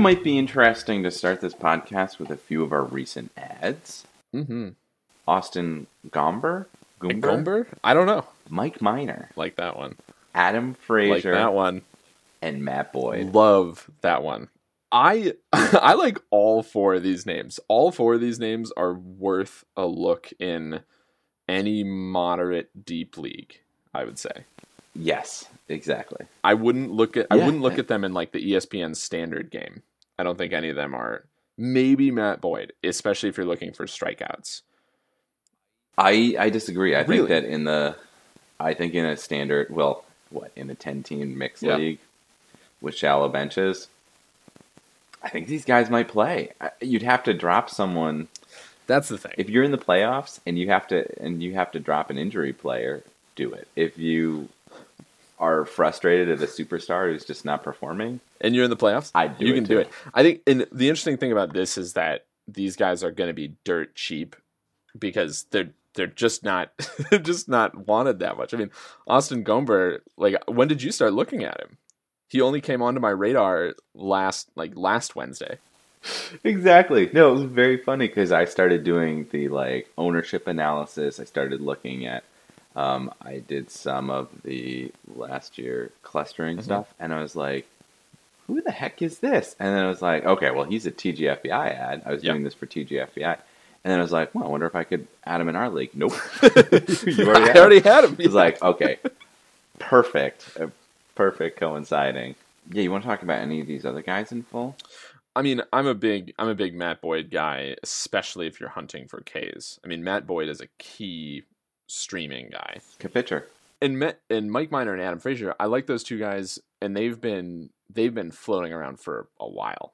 Might be interesting to start this podcast with a few of our recent adds. Mm-hmm. Austin Gomber, Goomber? Gomber? I don't know. Mike Minor, Like that one. Adam Like Frazier, that one. and Matt Boyd. Love that one. I I like all four of these names. All four of these names are worth a look in any moderate deep league, I would say. Yes, exactly. I wouldn't look at I wouldn't look at them in like the ESPN standard game. I don't think any of them are maybe Matt Boyd, especially if you're looking for strikeouts. I I disagree. I Really? think that in the I think in a standard, well, what in a ten team mixed Yeah. league with shallow benches, I think these guys might play. You'd have to drop someone That's the thing. if you're in the playoffs and you have to and you have to drop an injury player. Do it. If you are frustrated at a superstar who's just not performing, and you're in the playoffs, do you can do it. I think, and the interesting thing about this is that these guys are going to be dirt cheap because they're they're just not they're just not wanted that much. I mean, Austin Gomber, like, when did you start looking at him? He only came onto my radar last like last Wednesday. Exactly. No, it was very funny because I started doing the like ownership analysis. I started looking at. Um, I did some of the last year clustering Mhm. stuff, and I was like, "Who the heck is this?" And then I was like, "Okay, well, he's a TGFBI add. I was Yeah. doing this for TGFBI." And then I was like, "Well, I wonder if I could add him in our league." Nope. you already I had already had him. He's like, okay, perfect, perfect coinciding. Yeah, you want to talk about any of these other guys in full? I mean, I'm a big I'm a big Matt Boyd guy, especially if you're hunting for Ks. I mean, Matt Boyd is a key streaming guy. Pitcher. and Met, and Mike Minor and Adam Frazier, I like those two guys, and they've been they've been floating around for a while.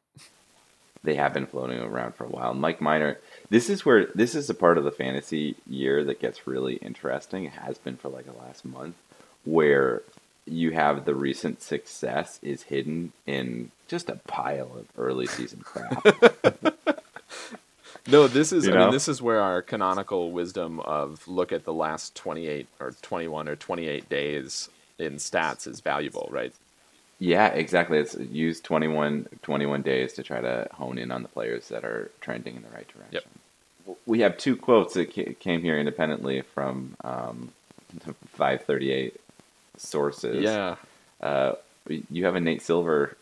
they have been floating around for a while. Mike Minor, this is where this is a part of the fantasy year that gets really interesting. It has been for like the last month, where you have the recent success is hidden in just a pile of early season crap. No, this is You I know? mean this is where our canonical wisdom of look at the last 28 or 21 or 28 days in stats is valuable, right? yeah, exactly. It's used 21, 21 days to try to hone in on the players that are trending in the right direction. Yep. We have two quotes that came here independently from um, 538 sources. Yeah. Uh, you have a Nate Silver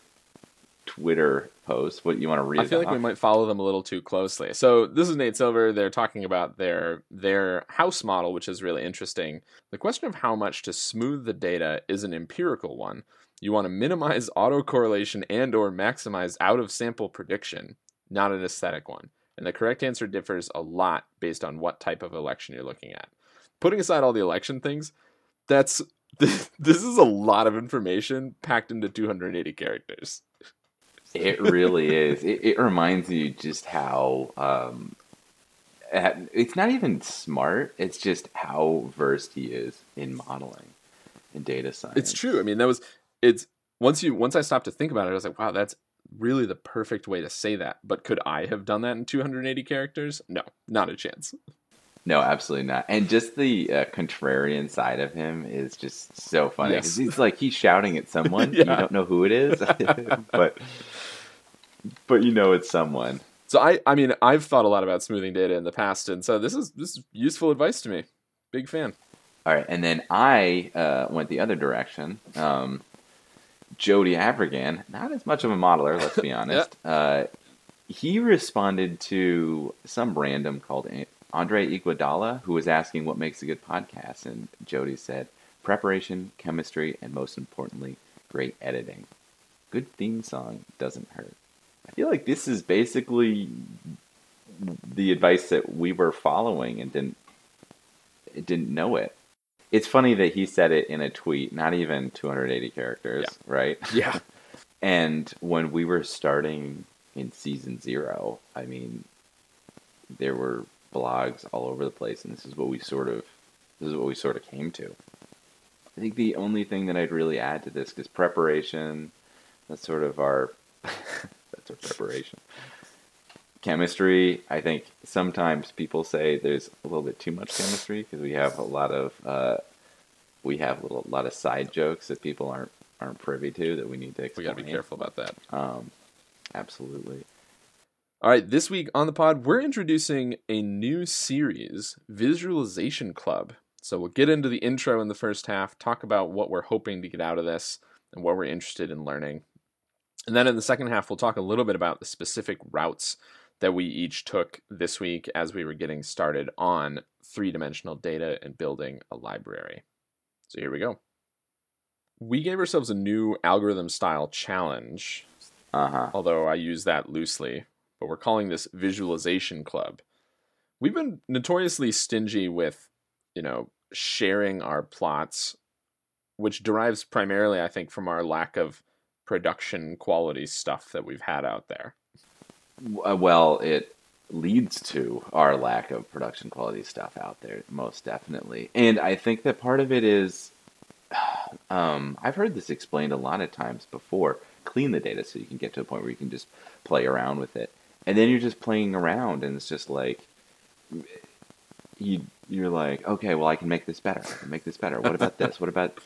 Twitter post. What you want to read? I feel like we might follow them a little too closely. So this is Nate Silver. They're talking about their their house model, which is really interesting. The question of how much to smooth the data is an empirical one. You want to minimize autocorrelation and or maximize out of sample prediction, not an aesthetic one. And the correct answer differs a lot based on what type of election you're looking at. Putting aside all the election things, that's this is a lot of information packed into 280 characters. It really is. It, it reminds you just how um, it's not even smart. It's just how versed he is in modeling and data science. It's true. I mean, that was it's once you once I stopped to think about it, I was like, wow, that's really the perfect way to say that. But could I have done that in 280 characters? No, not a chance. No, absolutely not. And just the uh, contrarian side of him is just so funny. Yes. He's like he's shouting at someone. You don't know who it is, but but you know it's someone. So I I mean, I've thought a lot about smoothing data in the past, and so this is this is useful advice to me. Big fan. All right, and then I uh, went the other direction. Um, Jody Avirgan, not as much of a modeler, let's be honest. uh, he responded to some random called Andre Iguodala, who was asking what makes a good podcast, and Jody said preparation, chemistry, and most importantly, great editing. Good theme song doesn't hurt. I feel like this is basically the advice that we were following and didn't didn't know it. It's funny that he said it in a tweet, not even 280 characters, Yeah. right? Yeah. And when we were starting in season zero, I mean, there were blogs all over the place, and this is what we sort of this is what we sort of came to. I think the only thing that I'd really add to this is preparation. That's sort of our our preparation. Chemistry. I think sometimes people say there's a little bit too much chemistry because we have a lot of uh, we have a little lot of side jokes that people aren't aren't privy to that we need to explain. We got to be careful about that. Um, absolutely. All right, this week on the pod, we're introducing a new series, Visualization Club. So we'll get into the intro in the first half, talk about what we're hoping to get out of this and what we're interested in learning. And then in the second half, we'll talk a little bit about the specific routes that we each took this week as we were getting started on three dimensional data and building a library. So here we go. We gave ourselves a new algorithm style challenge Uh huh. although I use that loosely, but we're calling this Visualization Club. We've been notoriously stingy with, you know, sharing our plots, which derives primarily, I think, from our lack of production quality stuff that we've had out there. Uh, Well, it leads to our lack of production quality stuff out there, most definitely. And I think that part of it is, um, I've heard this explained a lot of times before. Clean the data so you can get to a point where you can just play around with it, and then you're just playing around, and it's just like you you're like, okay, well, I can make this better. I can make this better. What about this? What about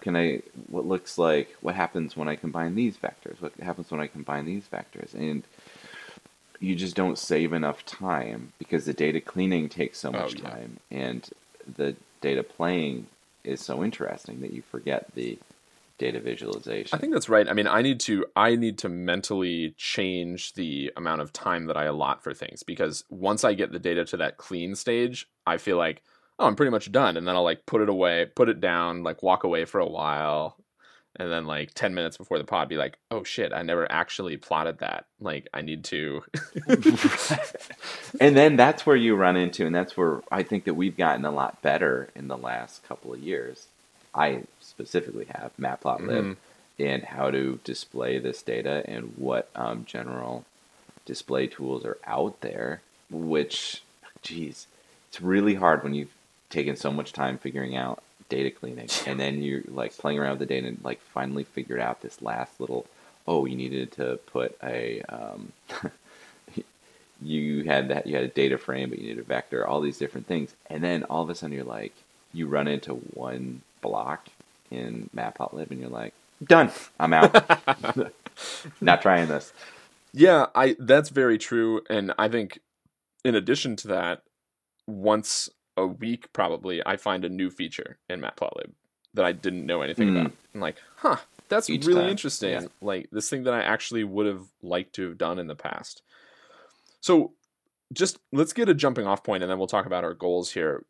can I? What looks like? What happens when I combine these vectors? What happens when I combine these vectors? And you just don't save enough time because the data cleaning takes so Oh, much yeah. time, and the data playing is so interesting that you forget the data visualization. I think that's right. I mean, I need to I need to mentally change the amount of time that I allot for things because once I get the data to that clean stage, I feel like oh, I'm pretty much done and then I'll like put it away, put it down, like walk away for a while and then like 10 minutes before the pod be like, "Oh shit, I never actually plotted that." Like I need to and then that's where you run into, and that's where I think that we've gotten a lot better in the last couple of years. I specifically have Matplotlib Mhm. and how to display this data and what um, general display tools are out there. Which, geez, it's really hard when you've taken so much time figuring out data cleaning, and then you're like playing around with the data and like finally figured out this last little. Oh, you needed to put a um, you had that you had a data frame, but you needed a vector, all these different things, and then all of a sudden you're like, you run into one block in Matplotlib, and you're like, done, I'm out, not trying this. Yeah, I that's very true and I think in addition to that, once a week probably I find a new feature in Matplotlib that I didn't know anything Mm. about. I'm like, "Huh, that's Each really time, interesting." yeah. Like this thing that I actually would have liked to have done in the past. So, just let's get a jumping off point and then we'll talk about our goals here.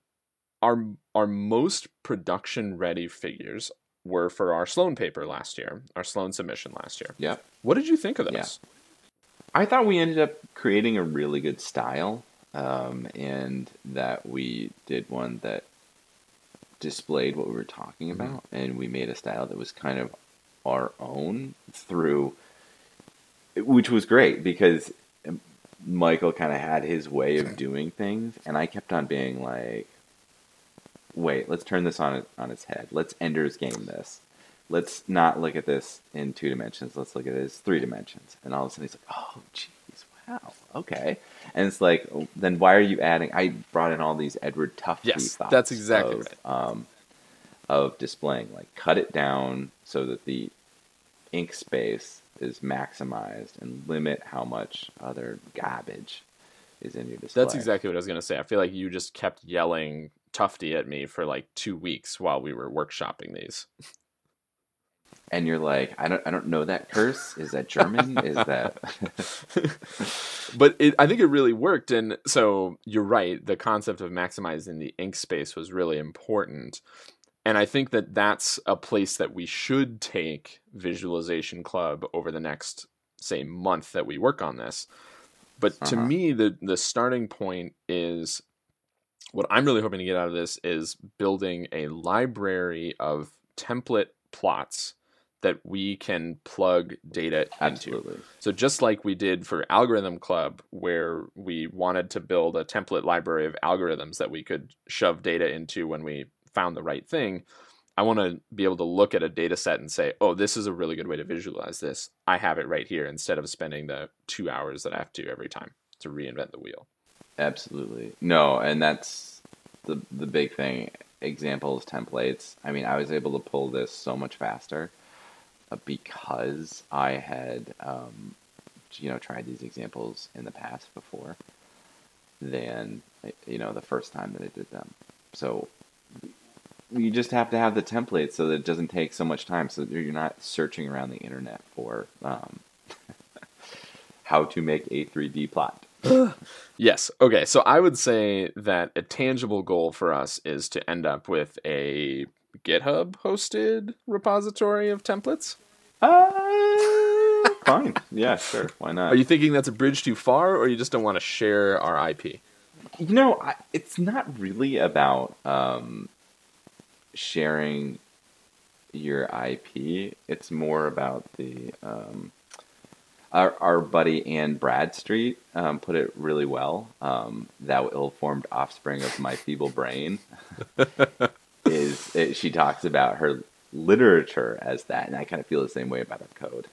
Our our most production ready figures were for our Sloan paper last year, our Sloan submission last year. Yep. What did you think of Yeah. those? I thought we ended up creating a really good style, um, and that we did one that displayed what we were talking Mhm. about, and we made a style that was kind of our own through, which was great because Michael kind of had his way of doing things, and I kept on being like, "Wait, let's turn this on it on its head. Let's Ender's Game this." Let's not look at this in two dimensions. Let's look at it as three dimensions. And all of a sudden he's like, oh, jeez, wow, okay. And it's like, oh, then why are you adding? I brought in all these Edward Tufte Yes, thoughts that's exactly of, right. Um, of displaying, like, cut it down so that the ink space is maximized and limit how much other garbage is in your display. That's exactly what I was going to say. I feel like you just kept yelling Tufte at me for like two weeks while we were workshopping these. And you're like, I don't, I don't know that curse. Is that German? is that? but it, I think it really worked. And so you're right. The concept of maximizing the ink space was really important. And I think that that's a place that we should take Visualization Club over the next, say, month that we work on this. But to Uh-huh. me, the the starting point is what I'm really hoping to get out of this is building a library of template plots that we can plug data into. So just like we did for Algorithm Club, where we wanted to build a template library of algorithms that we could shove data into when we found the right thing, I want to be able to look at a data set and say, oh, this is a really good way to visualize this. I have it right here instead of spending the two hours that I have to every time to reinvent the wheel. Absolutely. No, and that's the the big thing. Examples, templates. I mean, I was able to pull this so much faster because I had, um, you know, tried these examples in the past before than you know the first time that I did them. So you just have to have the template so that it doesn't take so much time, so you're not searching around the internet for um, how to make a 3D plot. Yes. Okay. So I would say that a tangible goal for us is to end up with a GitHub hosted repository of templates. Uh, fine. Yeah, sure. Why not? Are you thinking that's a bridge too far, or you just don't want to share our IP? You know, I, it's not really about um, sharing your IP. It's more about the um, our our buddy Anne Bradstreet um, put it really well. Um, that ill-formed offspring of my feeble brain is it, she talks about her literature as that, and I kind of feel the same way about our code.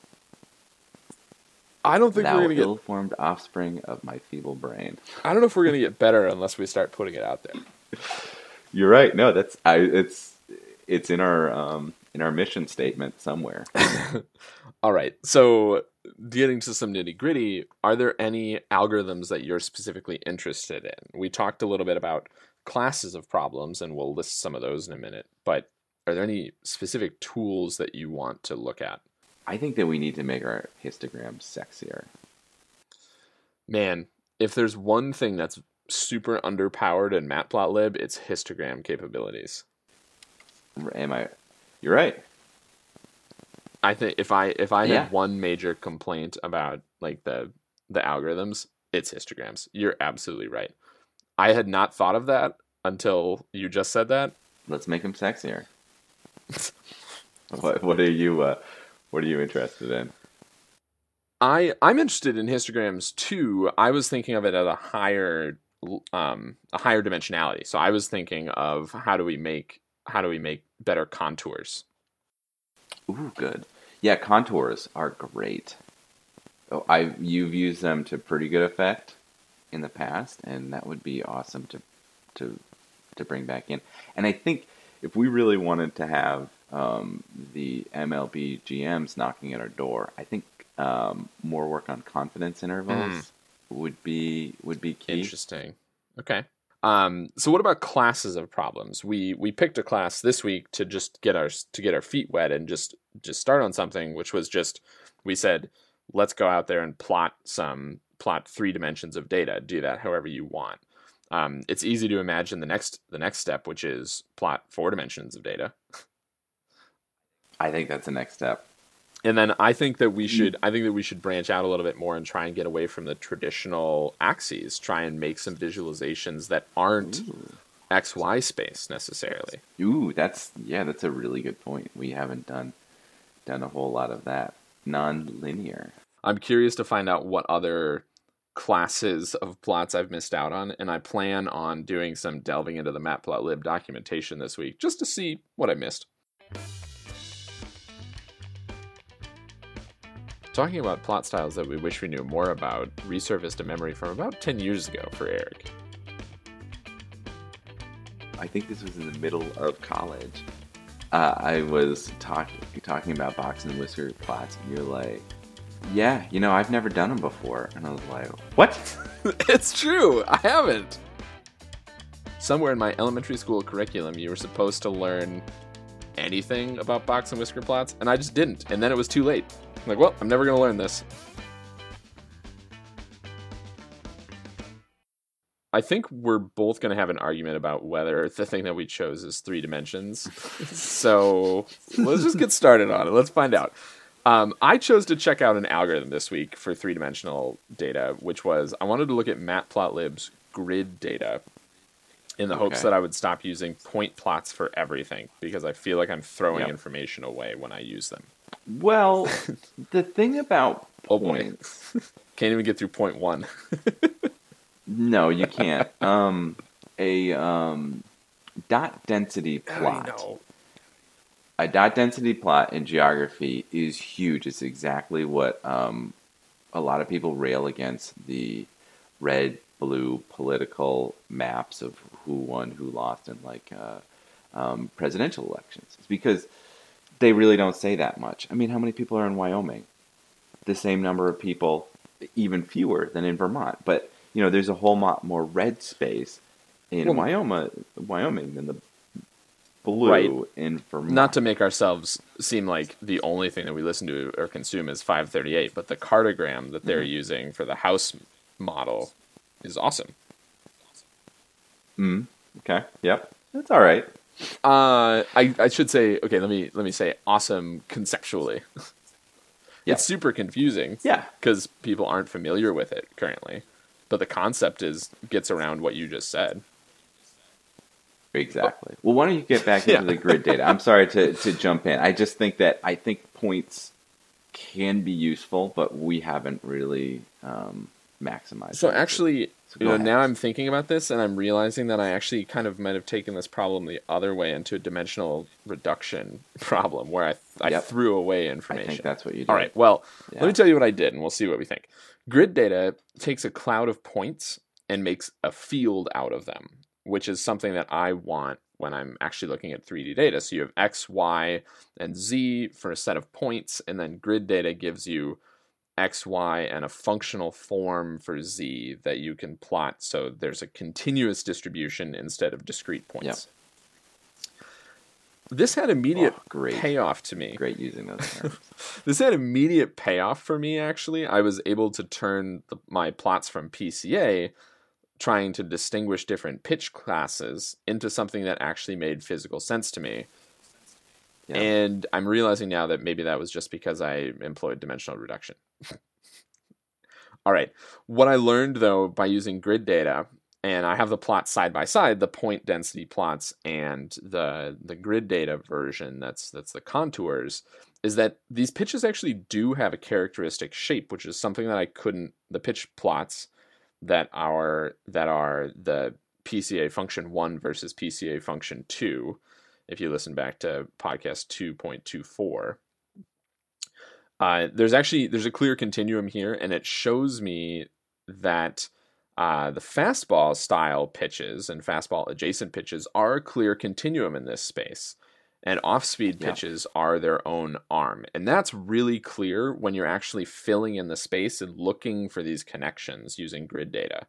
I don't think Thou we're gonna get. ill-formed offspring of my feeble brain. I don't know if we're gonna get better unless we start putting it out there. You're right. No, that's I. It's it's in our um in our mission statement somewhere. All right. So, getting to some nitty gritty, are there any algorithms that you're specifically interested in? We talked a little bit about classes of problems, and we'll list some of those in a minute. But are there any specific tools that you want to look at? I think that we need to make our histogram sexier. Man, if there's one thing that's super underpowered in Matplotlib, it's histogram capabilities. Am I? You're right. I think if I if I had one major complaint about like the the algorithms, it's histograms. You're absolutely right. I had not thought of that until you just said that. Let's make him sexier. what What are you uh, What are you interested in? I I'm interested in histograms too. I was thinking of it at a higher um a higher dimensionality. So I was thinking of how do we make how do we make better contours? Ooh, good. Yeah, contours are great. Oh, I you've used them to pretty good effect in the past, and that would be awesome to to to bring back in. And I think if we really wanted to have um, the MLB GMs knocking at our door, I think um, more work on confidence intervals would be would be key. Interesting. Okay. Um, so what about classes of problems? We we picked a class this week to just get our to get our feet wet and just just start on something, which was just we said let's go out there and plot some plot three dimensions of data. Do that however you want. Um, it's easy to imagine the next the next step, which is plot four dimensions of data. I think that's the next step. And then I think that we should I think that we should branch out a little bit more and try and get away from the traditional axes, try and make some visualizations that aren't XY space necessarily. Ooh, that's yeah, that's a really good point. We haven't done done a whole lot of that. Non-linear. I'm curious to find out what other classes of plots I've missed out on, and I plan on doing some delving into the matplotlib documentation this week just to see what I missed. Talking about plot styles that we wish we knew more about resurfaced a memory from about 10 years ago for Eric. I think this was in the middle of college. Uh, I was talking talking about box and whisker plots, and you're like, "Yeah, you know, I've never done them before." And I was like, "What?" it's true. I haven't. Somewhere in my elementary school curriculum, you were supposed to learn anything about box and whisker plots, and I just didn't. And then it was too late. I'm like, well, I'm never going to learn this. I think we're both going to have an argument about whether the thing that we chose is three dimensions. so let's just get started on it. Let's find out. Um, I chose to check out an algorithm this week for three dimensional data, which was I wanted to look at Matplotlib's grid data in the hopes that I would stop using point plots for everything because I feel like I'm throwing Yep. information away when I use them. Well, the thing about Oh, boy. points, Can't even get through point one. no, you can't. um, a um, dot density plot. A dot density plot in geography is huge. It's exactly what um, a lot of people rail against the red blue political maps of who won, who lost in like uh, um, presidential elections. It's because they really don't say that much. I mean, how many people are in Wyoming? The same number of people, even fewer than in Vermont. But you know, there's a whole lot more red space in Well- Wyoming, Wyoming than the blue Right. in Vermont. Not to make ourselves seem like the only thing that we listen to or consume is 538, but the cartogram that they're using for the house model is awesome. Mm, okay. Yep. That's all right. Uh, I, I should say okay. Let me let me say awesome conceptually. Yeah. It's super confusing. Yeah. because people aren't familiar with it currently, but the concept is gets around what you just said. Exactly. Well, why don't you get back into Yeah. the grid data? I'm sorry to, to jump in. I just think that I think points can be useful, but we haven't really um, maximized. So actually, So you know, ahead. now I'm thinking about this and I'm realizing that I actually kind of might have taken this problem the other way into a dimensional reduction problem where I I Yep. threw away I information. think that's what you did. All right. Well, Yeah. let me tell you what I did, and we'll see what we think. Grid data takes a cloud of points and makes a field out of them, which is something that I want when I'm actually looking at 3D data. So you have X, Y, and Z for a set of points, and then grid data gives you X, Y, and a functional form for Z that you can plot. So there's a continuous distribution instead of discrete points. This had immediate Oh, great. payoff to me. Great using those terms. This had immediate payoff for me, actually. I was able to turn the, my plots from PCA, trying to distinguish different pitch classes, into something that actually made physical sense to me. Yeah. And I'm realizing now that maybe that was just because I employed dimensional reduction. All right. What I learned, though, by using grid data, and I have the plots side by side, the point density plots and the the grid data version that's that's the contours, is that these pitches actually do have a characteristic shape, which is something that I couldn't the pitch plots that are that are the PCA function 1 versus PCA function 2 if you listen back to podcast 2.24 uh, there's actually there's a clear continuum here and it shows me that uh, the fastball style pitches and fastball adjacent pitches are a clear continuum in this space and off-speed Yeah. pitches are their own arm and that's really clear when you're actually filling in the space and looking for these connections using grid data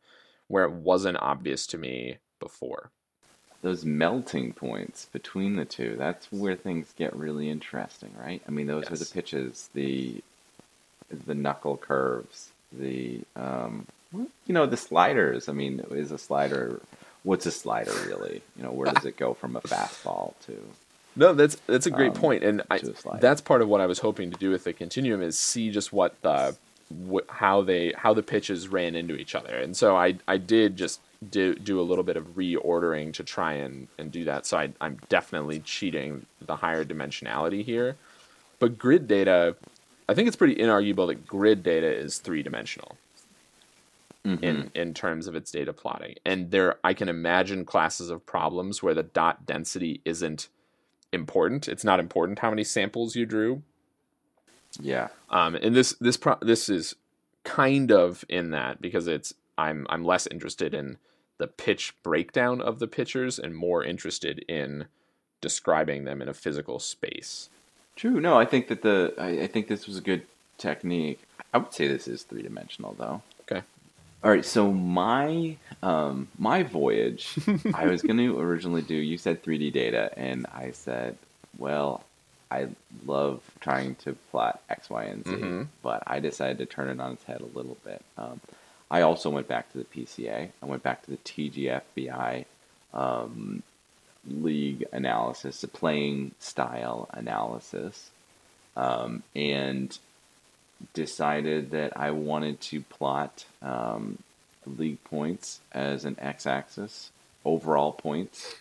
where it wasn't obvious to me before those melting points between the two, that's where things get really interesting, right? I mean, those are the pitches, the the knuckle curves, the um, you know, the sliders. I mean, is a slider what's a slider really? You know, where does it go from a fastball to No, that's that's a great um, point, and I, that's part of what I was hoping to do with the continuum is see just what the wh- how they how the pitches ran into each other, and so I I did just do do a little bit of reordering to try and and do that. So I I'm definitely cheating the higher dimensionality here, but grid data, I think it's pretty inarguable that grid data is three dimensional Mm-hmm. in in terms of its data plotting. And there I can imagine classes of problems where the dot density isn't important. It's not important how many samples you drew. yeah. Um, and this this pro- this is kind of in that because it's I'm I'm less interested in the pitch breakdown of the pitchers and more interested in describing them in a physical space. True. No, I think that the I, I think this was a good technique. I would say this is three dimensional though. All right, so my um, my voyage, I was going to originally do. You said 3D data, and I said, well, I love trying to plot X, Y, and Z, Mhm. but I decided to turn it on its head a little bit. Um, I also went back to the PCA. I went back to the TGFBI um, league analysis, the playing style analysis, um, and decided that I wanted to plot um, league points as an x-axis, overall points,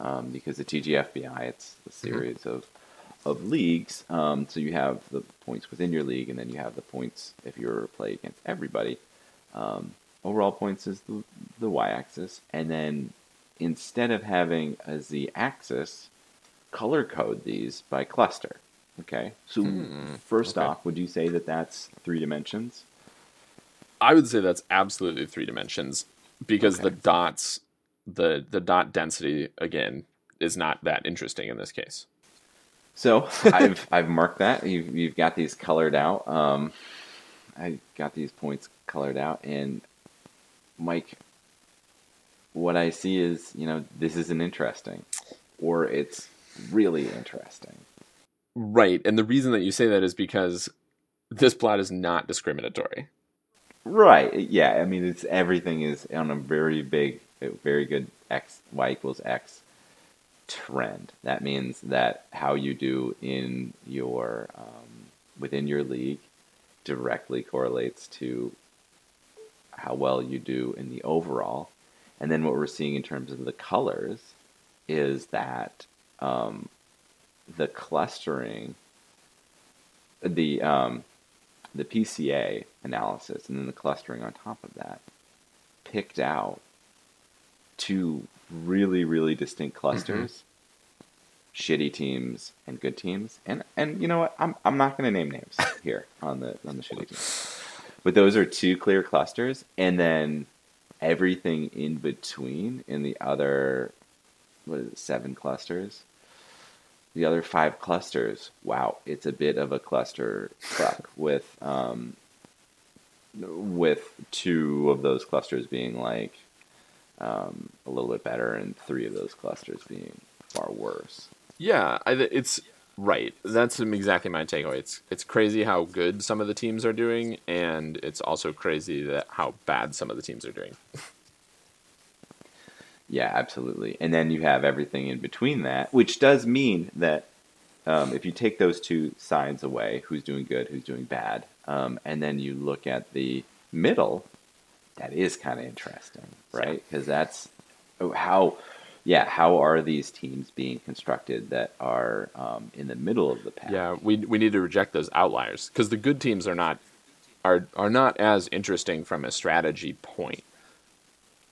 um, because the TGFBI it's a series of of leagues. Um, so you have the points within your league, and then you have the points if you're play against everybody. Um, overall points is the, the y-axis, and then instead of having a z-axis, color code these by cluster. Okay, so Hmm, first okay. off, would you say that that's three dimensions? I would say that's absolutely three dimensions because the dots, the the dot density again is not that interesting in this case. So I've I've marked that. You've you've got these colored out. Um, I got these points colored out, and Mike, what I see is you know this isn't interesting, or it's really interesting. Right, and the reason that you say that is because this plot is not discriminatory. Right? Yeah. I mean, it's everything is on a very big, very good x y equals x trend. That means that how you do in your um, within your league directly correlates to how well you do in the overall. And then what we're seeing in terms of the colors is that um, the clustering, the um, the PCA analysis, and then the clustering on top of that, picked out two really really distinct clusters. Shitty teams and good teams, and and you know what? I'm I'm not going to name names here on the on the shitty teams, but those are two clear clusters, and then everything in between in the other what is it, seven clusters the other five clusters wow it's a bit of a cluster truck with um with two of those clusters being like um a little bit better and three of those clusters being far worse Yeah, I, th- it's right. That's exactly my takeaway. It's it's crazy how good some of the teams are doing, and it's also crazy that how bad some of the teams are doing. Yeah, absolutely. And then you have everything in between that, which does mean that um, if you take those two sides away, who's doing good, who's doing bad, um, and then you look at the middle, that is kind of interesting, right? Because that's oh, how, yeah, how are these teams being constructed that are um, in the middle of the pack? Yeah, we we need to reject those outliers because the good teams are not are are not as interesting from a strategy point.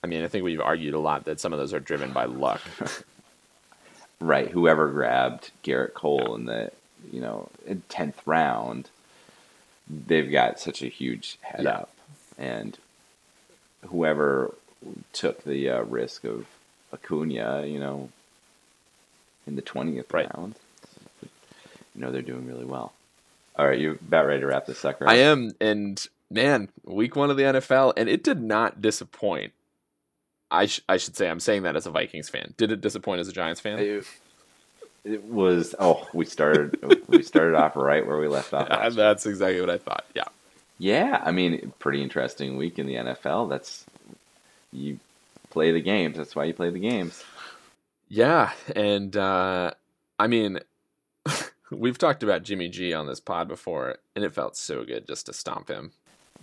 I mean, I think we've argued a lot that some of those are driven by luck. right. Whoever grabbed Gerrit Cole in the you know tenth round, they've got such a huge head Yeah. up, and whoever took the uh, risk of Acuna, you know, in the twentieth Right. round, you know they're doing really well. All right, you are about ready to wrap this sucker up? I am, and man, week one of the NFL, and it did not disappoint. I sh- I should say I'm saying that as a Vikings fan. Did it disappoint as a Giants fan? It, it was oh we started we started off right where we left off. Yeah, that's exactly what I thought. Yeah. Yeah, I mean, pretty interesting week in the NFL. That's you play the games. That's why you play the games. Yeah, and uh, I mean, we've talked about Jimmy G on this pod before, and it felt so good just to stomp him.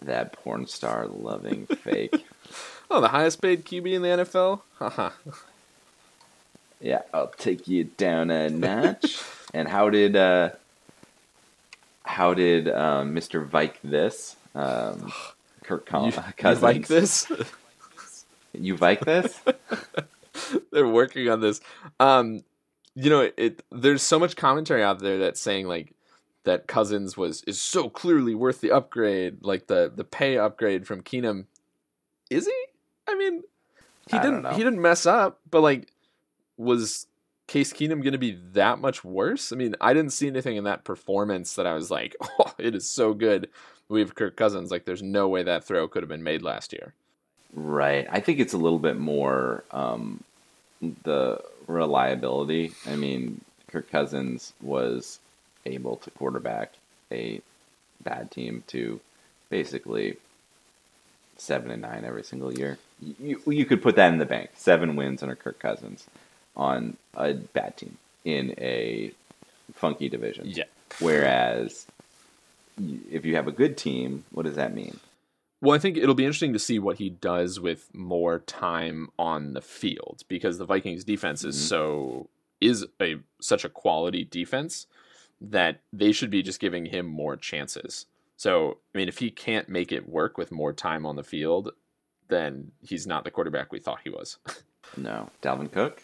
That porn star loving fake. Oh, the highest paid QB in the NFL? Haha. Yeah, I'll take you down a notch. and how did uh how did um, Mr. Vike this? Um, Kirk you, Cousins. you like this? You Vike this? They're working on this. Um, you know, it. There's so much commentary out there that's saying like that Cousins was is so clearly worth the upgrade, like the the pay upgrade from Keenum. Is he? I mean, he I didn't he didn't mess up, but like, was Case Keenum going to be that much worse? I mean, I didn't see anything in that performance that I was like, oh, it is so good. We have Kirk Cousins. Like, there's no way that throw could have been made last year. Right. I think it's a little bit more um, the reliability. I mean, Kirk Cousins was able to quarterback a bad team to basically seven and nine every single year. You, you could put that in the bank. Seven wins under Kirk Cousins on a bad team in a funky division. Yeah. Whereas if you have a good team, what does that mean? Well, I think it'll be interesting to see what he does with more time on the field because the Vikings defense is Mhm. so is a such a quality defense that they should be just giving him more chances. So, I mean, if he can't make it work with more time on the field, then he's not the quarterback we thought he was. No, Dalvin Cook.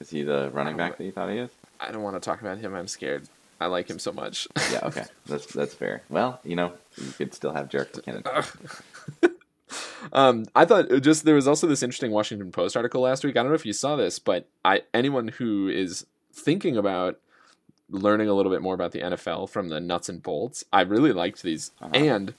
Is he the running back that you thought he is? I don't want to talk about him. I'm scared. I like him so much. Yeah, okay, that's that's fair. Well, you know, you could still have Jerick McKinnon. um, I thought just there was also this interesting Washington Post article last week. I don't know if you saw this, but I anyone who is thinking about learning a little bit more about the NFL from the nuts and bolts, I really liked these Uh-huh. and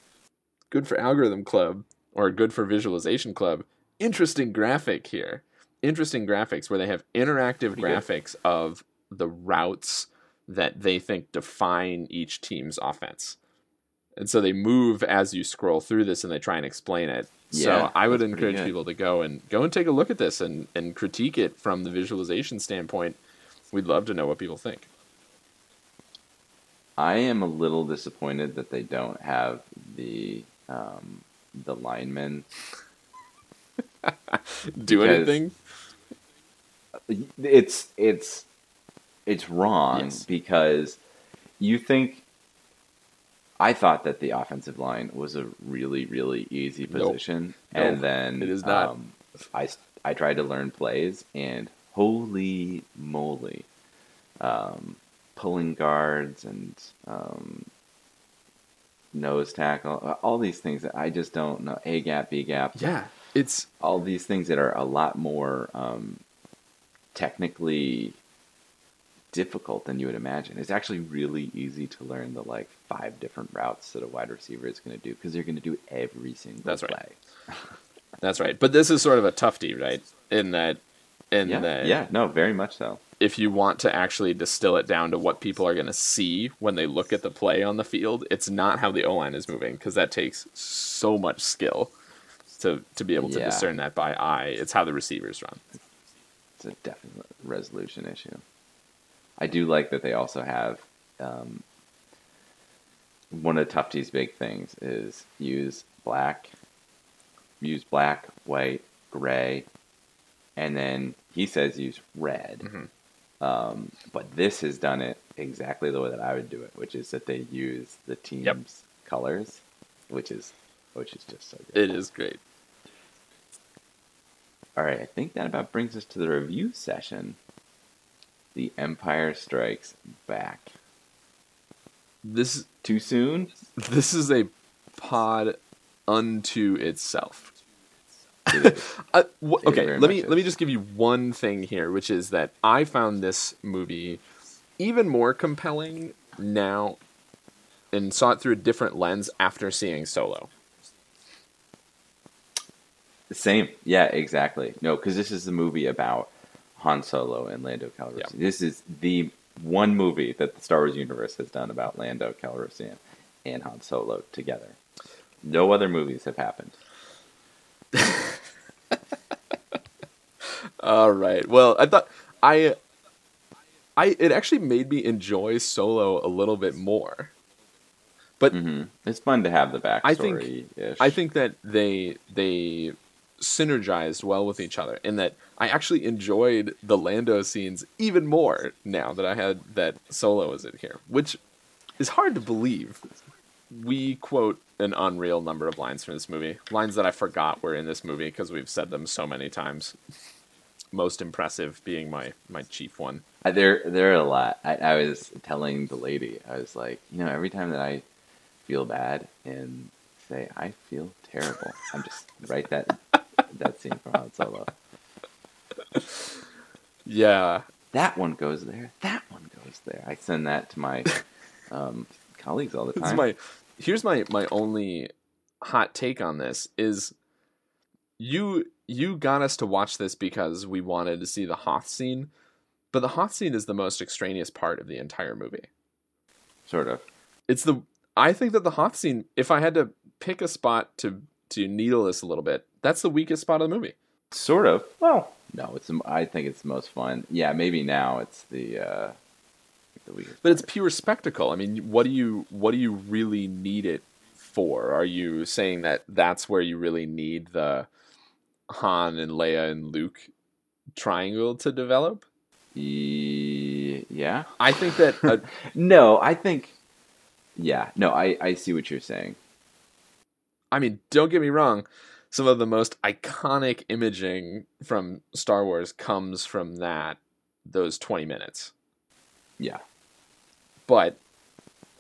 good for algorithm club or good for visualization club. Interesting graphic here. Interesting graphics where they have interactive Pretty good. graphics of the routes that they think define each team's offense. And so they move as you scroll through this and they try and explain it. Yeah, so I would encourage good. people to go and go and take a look at this and, and critique it from the visualization standpoint. We'd love to know what people think. I am a little disappointed that they don't have the um, the linemen. Do anything? It's it's it's wrong Yes. because you think. I thought that the offensive line was a really really easy position, Nope, and then it is not. Um, I I tried to learn plays, and holy moly, um, pulling guards and um, nose tackle, all these things that I just don't know. A gap, B gap, Yeah. It's all these things that are a lot more um, technically difficult than you would imagine. It's actually really easy to learn the like five different routes that a wide receiver is going to do because they're going to do every single That's right. play. that's right. But this is sort of a toughy, right? In that in Yeah, that yeah, no, very much so. If you want to actually distill it down to what people are going to see when they look at the play on the field, it's not how the O line is moving because that takes so much skill to to be able to Yeah. discern that by eye. It's how the receivers run. It's a definite resolution issue. I do like that they also have um, one of Tufte's big things is use black, use black, white, gray, and then he says use red. Mhm. Um, but this has done it exactly the way that I would do it, which is that they use the team's colors, which is which is just so good. It is great. All right, I think that about brings us to the review session. The Empire Strikes Back. This Too soon? this is a pod unto itself. Uh, wh- okay, let me let me just give you one thing here, which is that I found this movie even more compelling now, and saw it through a different lens after seeing Solo. Same. Yeah, exactly. No, because this is the movie about Han Solo and Lando Calrissian. Yeah. This is the one movie that the Star Wars universe has done about Lando Calrissian and Han Solo together. No other movies have happened. All right. Well, I thought I, I it actually made me enjoy Solo a little bit more. But hmm It's fun to have the backstory. I think- I think that they they synergized well with each other in that I actually enjoyed the Lando scenes even more now that I had that Solo was in here, which is hard to believe. We quote an unreal number of lines from this movie, lines that I forgot were in this movie because we've said them so many times. Most impressive being my my chief one. I, there, there are a lot. I, I was telling the lady, I was like, you know, every time that I feel bad and say I feel terrible, I'm just write that that scene from Han Solo. Yeah, That one goes there. That one goes there. I send that to my um, colleagues all the time. my here's my my only hot take on this is you you got us to watch this because we wanted to see the Hoth scene, but the Hoth scene is the most extraneous part of the entire movie. Sort of. It's the I think that the Hoth scene, if I had to pick a spot to to needle this a little bit, that's the weakest spot of the movie. Sort of. Well, no, it's. I think it's the most fun. Yeah, maybe now it's the uh, the weakest. But it's pure spectacle. I mean, what do you what do you really need it for? Are you saying that that's where you really need the Han and Leia and Luke triangle to develop? Yeah. I think that uh, a, No, I think. Yeah. No, I I see what you're saying. I mean, don't get me wrong, some of the most iconic imaging from Star Wars comes from that those 20 minutes. Yeah. But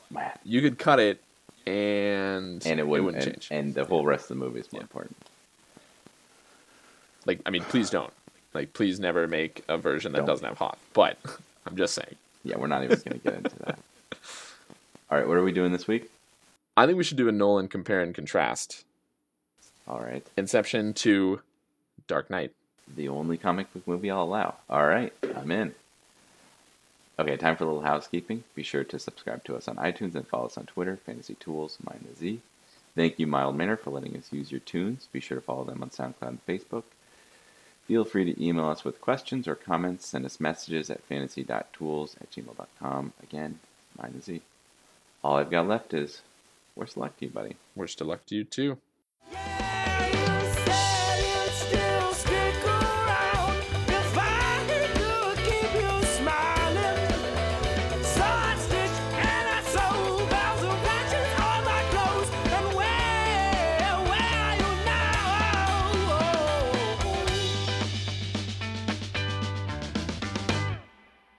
Man. you could cut it and And it wouldn't, wouldn't and, change. and the whole rest of the movie is more Yeah. important. Like, I mean, please don't. Like, please never make a version that Don't. doesn't have Hoth. But I'm just saying. Yeah, we're not even going to get into that. All right, what are we doing this week? I think we should do a Nolan compare and contrast. All right, Inception to Dark Knight. the only comic book movie I'll allow. All right, I'm in. Okay, time for a little housekeeping. Be sure to subscribe to us on iTunes and follow us on Twitter, Fantasy Tools, mine is Z. Thank you, Mild Manner, for letting us use your tunes. Be sure to follow them on SoundCloud and Facebook. Feel free to email us with questions or comments. Send us messages at fantasy.tools at gmail.com. Again, mine is Z. All I've got left is, worst luck to you, buddy. Wish to luck to you too.